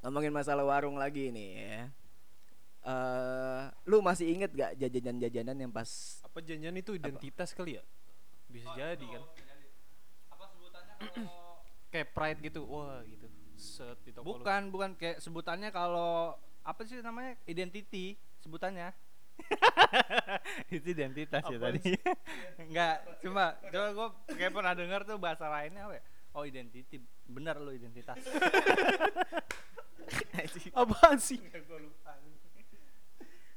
ngomongin masalah warung lagi nih ya. Eh, lu masih inget gak jajanan-jajanan yang pas Apa janjian itu identitas kali ya? Bisa jadi kan. Apa sebutannya kalau Kayak pride gitu. Wah, gitu. Set di toko lu. bukan bukan kayak sebutannya kalau apa sih namanya identity sebutannya itu identitas ya Apaan tadi enggak cuma coba gue kayak pernah dengar tuh bahasa lainnya apa ya oh identity benar lo identitas Apaan sih?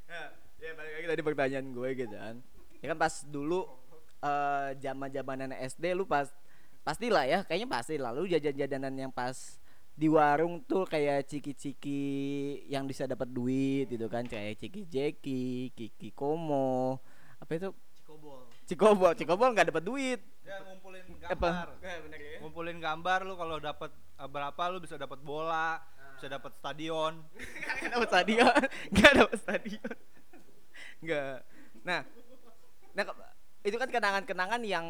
Nah, ya balik lagi tadi pertanyaan gue gitu kan. Ya kan pas dulu eh zaman-zamanan SD lu pas pastilah ya, kayaknya pasti lah lu jajan-jajanan yang pas di warung tuh kayak ciki-ciki yang bisa dapat duit gitu kan. Kayak ciki jeki, kiki komo, apa itu? Cikobol. Cikobol, cikobol nggak dapat duit. ya ngumpulin Apa? gambar. Ngumpulin gambar lu kalau dapat eh, berapa lu bisa dapat bola bisa dapat stadion Nggak dapat stadion, nggak dapat stadion, nggak. Nah, nah itu kan kenangan-kenangan yang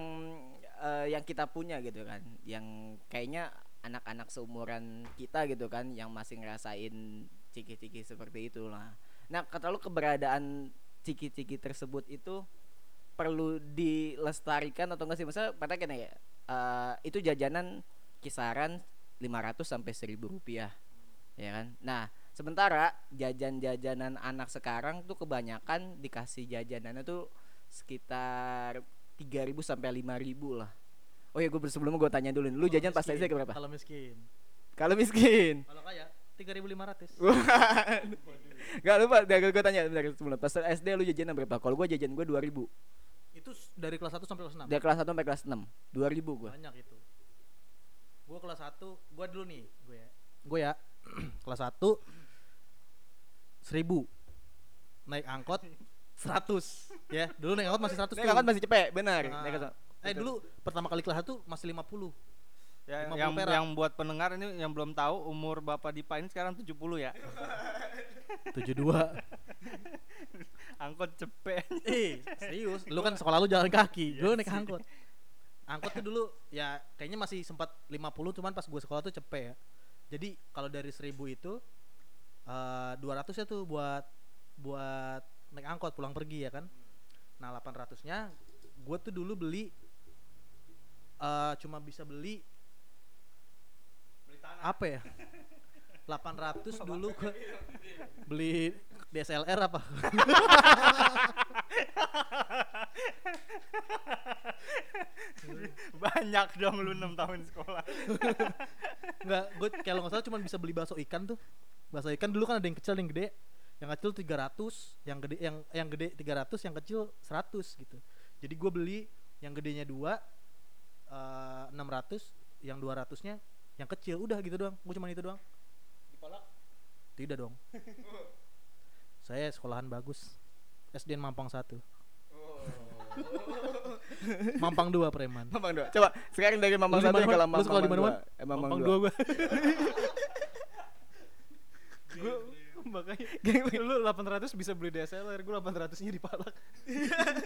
eh, yang kita punya gitu kan, yang kayaknya anak-anak seumuran kita gitu kan, yang masih ngerasain ciki-ciki seperti itulah. Nah, kata lu keberadaan ciki-ciki tersebut itu perlu dilestarikan atau enggak sih? Maksudnya pada kena ya, eh, itu jajanan kisaran 500 sampai 1000 rupiah ya kan nah sementara jajan-jajanan anak sekarang tuh kebanyakan dikasih jajanannya tuh sekitar 3000 sampai 5000 lah oh ya gue sebelumnya gue tanya dulu lu jajan pas SD berapa Kalau miskin. kalau miskin Kalau kaya 3.500. Gak lupa, gue tanya bentar sebelum pas SD lu jajan berapa? Kalau gue jajan gue 2000 Itu s- dari kelas 1 sampai kelas 6. Dari kelas 1 sampai kelas 6 2000 gue Banyak itu. Gua kelas 1, gua dulu nih, gue ya. Gue ya kelas 1 1000. Naik angkot 100 ya. Dulu naik angkot masih 100 Ini kan masih cepet, benar Nah, Naik ke- Eh dulu pertama kali kelas 1 masih 50. ya 50 yang perak. yang buat pendengar ini yang belum tahu umur bapak Dipa ini sekarang 70 ya 72. angkot cepet eh, serius. Lu kan sekolah lu jalan kaki. Dulu naik angkot. Angkot tuh dulu ya kayaknya masih sempat 50 cuman pas gue sekolah tuh cepet ya. Jadi kalau dari 1000 itu eh 200 ya tuh buat buat naik angkot pulang pergi ya kan. Nah, 800-nya gue tuh dulu beli eh cuma bisa beli apa ya? 800 dulu gue beli DSLR apa? banyak dong lu 6 tahun sekolah Enggak, gue kalau nggak salah cuma bisa beli bakso ikan tuh. Bakso ikan dulu kan ada yang kecil, ada yang gede. Yang kecil 300, yang gede yang yang gede 300, yang kecil 100 gitu. Jadi gue beli yang gedenya 2 eh 600, yang 200-nya yang kecil. Udah gitu doang. Gue cuma itu doang. dipalak Tidak dong. Saya sekolahan bagus. SDN Mampang 1. Mampang 2 preman. Mamang dua. Coba sekarang dari di satu ke Man? Mamang Lu sekolah di mana, dua. Eh, Mamang Mampang dua. 2 gue. Gue makanya lu 800 bisa beli DSLR, gue 800-nya dipalak.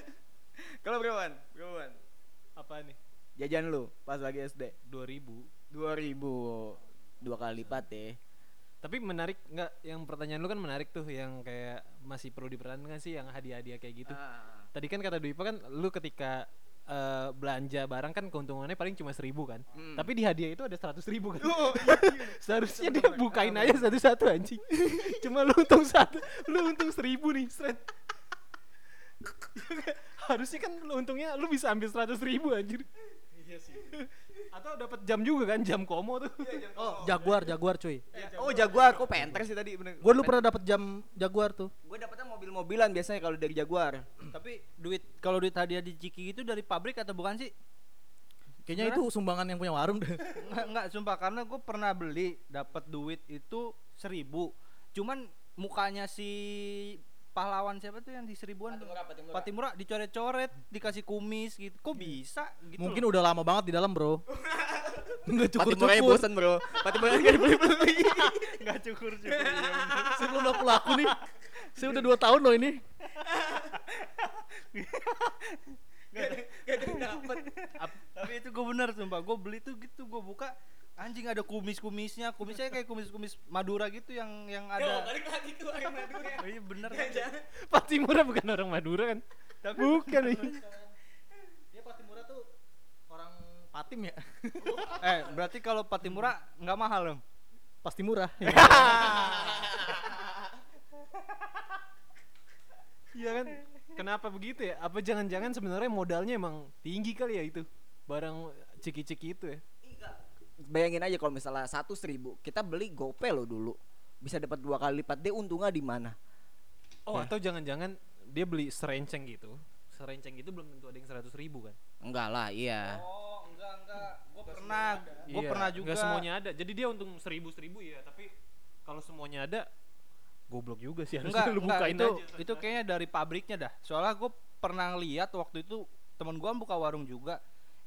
Kalau berapaan? Berapaan? Apa nih? Jajan lu pas lagi SD 2000. 2000 dua kali lipat ya. Tapi menarik nggak yang pertanyaan lu kan menarik tuh yang kayak masih perlu diperhatikan sih yang hadiah-hadiah kayak gitu. Ah. Tadi kan kata Dwi Ipa kan lu ketika eh, belanja barang kan keuntungannya paling cuma seribu kan. Hmm. Tapi di hadiah itu ada seratus ribu kan. Oh, Seharusnya dia bukain aja satu-satu anjing. Cuma lu untung satu, lu untung seribu nih, seret. Harusnya kan lu untungnya lu bisa ambil seratus ribu anjir. Iya sih. Atau dapat jam juga kan, jam komo tuh. Oh, Jaguar, Jaguar cuy. Oh Jaguar, kok penter sih tadi bener. Gue dulu pernah dapat jam Jaguar tuh. Gue dapetnya mobil-mobilan biasanya kalau dari Jaguar. tapi duit kalau duit hadiah di Ciki itu dari pabrik atau bukan sih Kayaknya itu sumbangan yang punya warung deh. Enggak, enggak, sumpah karena gue pernah beli dapat duit itu seribu cuman mukanya si pahlawan siapa tuh yang di seribuan tuh? Patimura dicoret-coret dikasih kumis gitu kok bisa gitu Mungkin loh. udah lama banget di dalam, Bro. Enggak Pati murahnya cukur-cukur. bosan bro. Pati murahnya gak dibeli-beli. nggak cukur cukur iya. Saya belum laku laku nih. Saya udah 2 tahun loh ini. Gak ada dapet. Ap- tapi itu gue bener sumpah gue beli tuh gitu gue buka anjing ada kumis-kumisnya kumisnya kayak kumis-kumis Madura gitu yang yang ada balik lagi ke orang Madura. Oh, iya bener Patimura bukan orang Madura kan? bukan ini. Dia Patimura tuh orang Patim ya. eh berarti kalau Patimura nggak mahal dong Pasti murah. Iya kan? Kenapa begitu ya? Apa jangan-jangan sebenarnya modalnya emang tinggi kali ya itu? Barang ciki-ciki itu ya? Bayangin aja kalau misalnya satu seribu kita beli GoPay lo dulu bisa dapat dua kali lipat dia untungnya di mana? Oh, atau jangan-jangan dia beli serenceng gitu. Serenceng gitu belum tentu ada yang seratus ribu kan? Enggak lah, iya. oh enggak enggak gue pernah gue Iya, pernah juga nggak semuanya ada. Jadi dia untung seribu seribu ya, tapi kalau semuanya ada, goblok juga sih. Harusnya enggak lu enggak bukain itu aja. itu kayaknya dari pabriknya dah soalnya gue pernah lihat waktu itu temen gue buka warung juga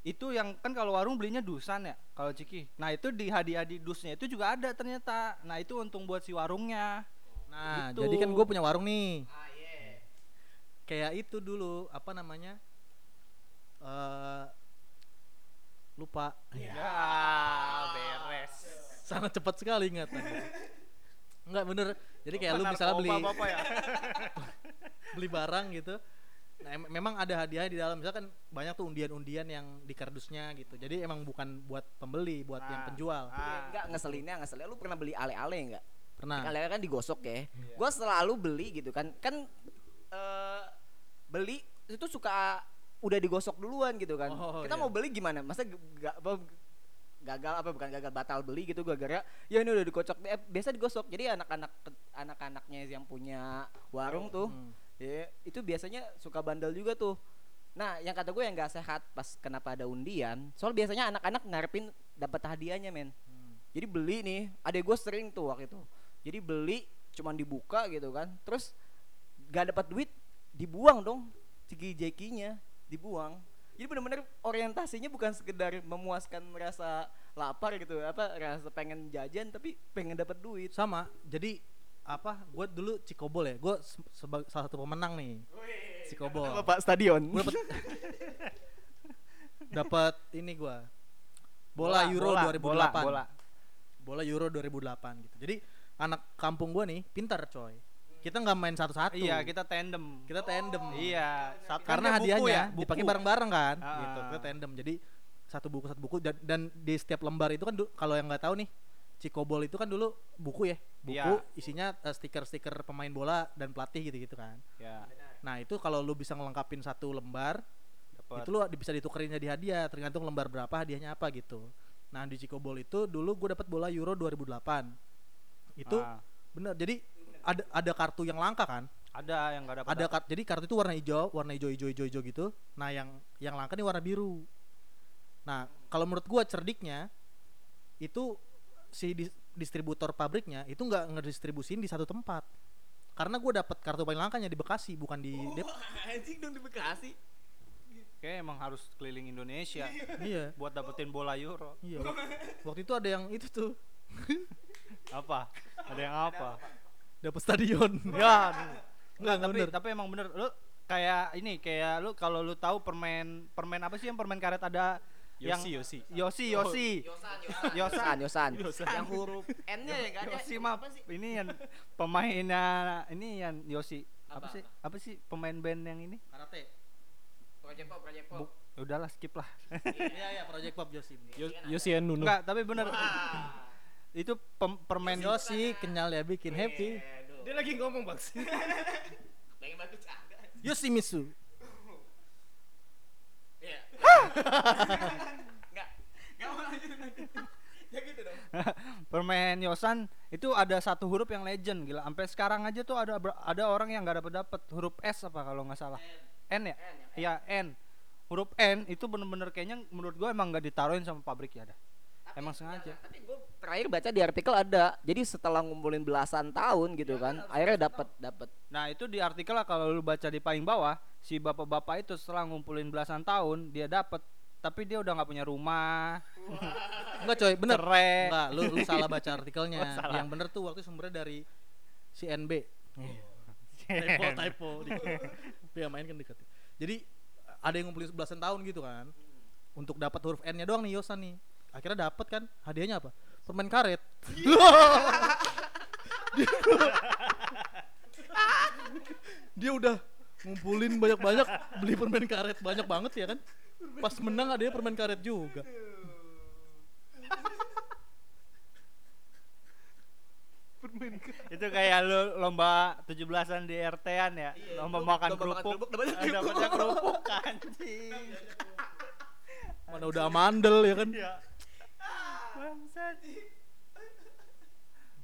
itu yang kan kalau warung belinya dusan ya kalau ciki nah itu di hadiah di dusnya itu juga ada ternyata nah itu untung buat si warungnya Nah, Gitu. jadi kan gue punya warung nih. Kayak itu dulu apa namanya? eh lupa. ya beres Sangat cepat sekali ingatannya. Enggak bener. Jadi kayak lu misalnya beli ya beli barang gitu. Nah, em- memang ada hadiah di dalam. Misalkan banyak tuh undian-undian yang di kardusnya gitu. Jadi emang bukan buat pembeli, buat yang Ah. penjual. Ah. Enggak ngeselinnya ngeselinnya lu pernah beli ale-ale enggak? Pernah. Ale-ale kan digosok ya. Gua selalu beli gitu kan. Kan eh beli itu suka udah digosok duluan gitu kan. Oh, Kita iya. mau beli gimana? Masa g- ga- apa gagal apa bukan gagal batal beli gitu gua gara ya ini udah dikocok eh, biasa digosok jadi anak-anak anak-anaknya yang punya warung tuh Hmm. Ya itu biasanya suka bandel juga tuh. Nah yang kata gue yang gak sehat pas kenapa ada undian soal biasanya anak-anak ngarepin dapat hadiahnya men. Hmm. jadi beli nih adek gue sering tuh waktu itu. Jadi beli cuman dibuka gitu kan. Terus gak dapat duit dibuang dong ciki jekinya dibuang. Jadi bener-bener orientasinya bukan sekedar memuaskan merasa lapar gitu apa rasa pengen jajan tapi pengen dapat duit. Sama. Jadi apa? Gue dulu Cikobol ya. Gue sebagai salah satu pemenang nih. Cikobol. bapak stadion. Gue dapet dapat ini gua. Bola, Euro 2008 bola, bola. bola Euro 2008 gitu. Jadi anak kampung gua nih pintar coy. Kita nggak main satu-satu. Iya kita tandem. Kita tandem. Iya. Satu karena kan buku hadiahnya ya, dipakai bareng-bareng kan? Ah. gitu kita tandem. Jadi satu buku satu buku. Dan, dan di setiap lembar itu kan kalau yang nggak tahu nih Cikobol itu kan dulu buku ya buku Iya. isinya eh, stiker-stiker pemain bola dan pelatih gitu-gitu kan. Ya nah itu kalau lu bisa ngelengkapin satu lembar dapat itu lu bisa ditukerin jadi hadiah tergantung lembar berapa hadiahnya apa gitu. Nah di Cikobol itu dulu gue dapat bola Euro 2008 itu Ah. bener jadi ada ada kartu yang langka kan? Ada yang nggak dapat ada kar- jadi kartu itu warna hijau warna hijau hijau hijau hijau gitu. Nah yang yang langka nih warna biru. Nah kalau menurut gua cerdiknya itu si dis- distributor pabriknya itu nggak ngedistribusin di satu tempat. Karena gue dapat kartu paling langkanya di Bekasi bukan di Dep- anjing dong di Bekasi. Kayak emang harus keliling Indonesia iya. buat dapetin bola Euro. Iya. Waktu itu ada yang itu tuh. Apa? Ada yang apa? Dapat stadion. Ya Nggak, tapi bener. tapi emang bener. Lu kayak ini kayak lu kalau lu tahu permen permen apa sih yang permen karet ada yang Yosi, Yosi. Yosi Yosi Yosan Yosan. Yosan. yang huruf N-nya ya enggak ada Yosi mah ini yang pemainnya ini yang Yosi apa, Apa, sih? Apa sih pemain band yang ini? Karate. Project Pop Project Pop. Bu- udahlah skip lah. Iya iya Project Pop Yosi Yo- Yosi and Nuno. enggak tapi bener. Itu pem- permen Yosi kenyal ya bikin happy. Dia lagi ngomong, Bang. pengen bantu canda Yosi Mitsu. Iya. Enggak. Enggak mau lanjut. Ya gitu dong. permen Yosan itu ada satu huruf yang legend gila sampai sekarang aja tuh ada ada orang yang nggak dapat dapat huruf S apa kalau nggak salah N ya iya N huruf N itu bener-bener kayaknya menurut gua emang nggak ditaruhin sama pabrik ya dah emang sengaja Tapi gue terakhir baca di artikel ada. Jadi setelah ngumpulin belasan tahun gitu kan, akhirnya dapat dapat. nah itu di artikel lah kalau lu baca di paling bawah si bapak-bapak itu setelah ngumpulin belasan tahun dia dapat tapi dia udah nggak punya rumah. Enggak coy bener. Cerai. Enggak lu, lu salah baca artikelnya. Oh, salah. yang bener tuh waktu sumbernya dari CNB typo typo. Dia main kan deket jadi ada yang ngumpulin belasan tahun gitu kan untuk dapat huruf N nya doang nih Yosan nih. Akhirnya dapet kan hadiahnya apa? Permen karet. Dia udah ngumpulin banyak-banyak beli permen karet. Banyak banget ya kan? Pas menang ada permen karet juga. Itu kayak lu lomba 17-an di RT-an ya? Lomba makan lomba makan kerupuk. dapetnya kerupuk. anjing. Mana udah amandel ya kan? Bangsat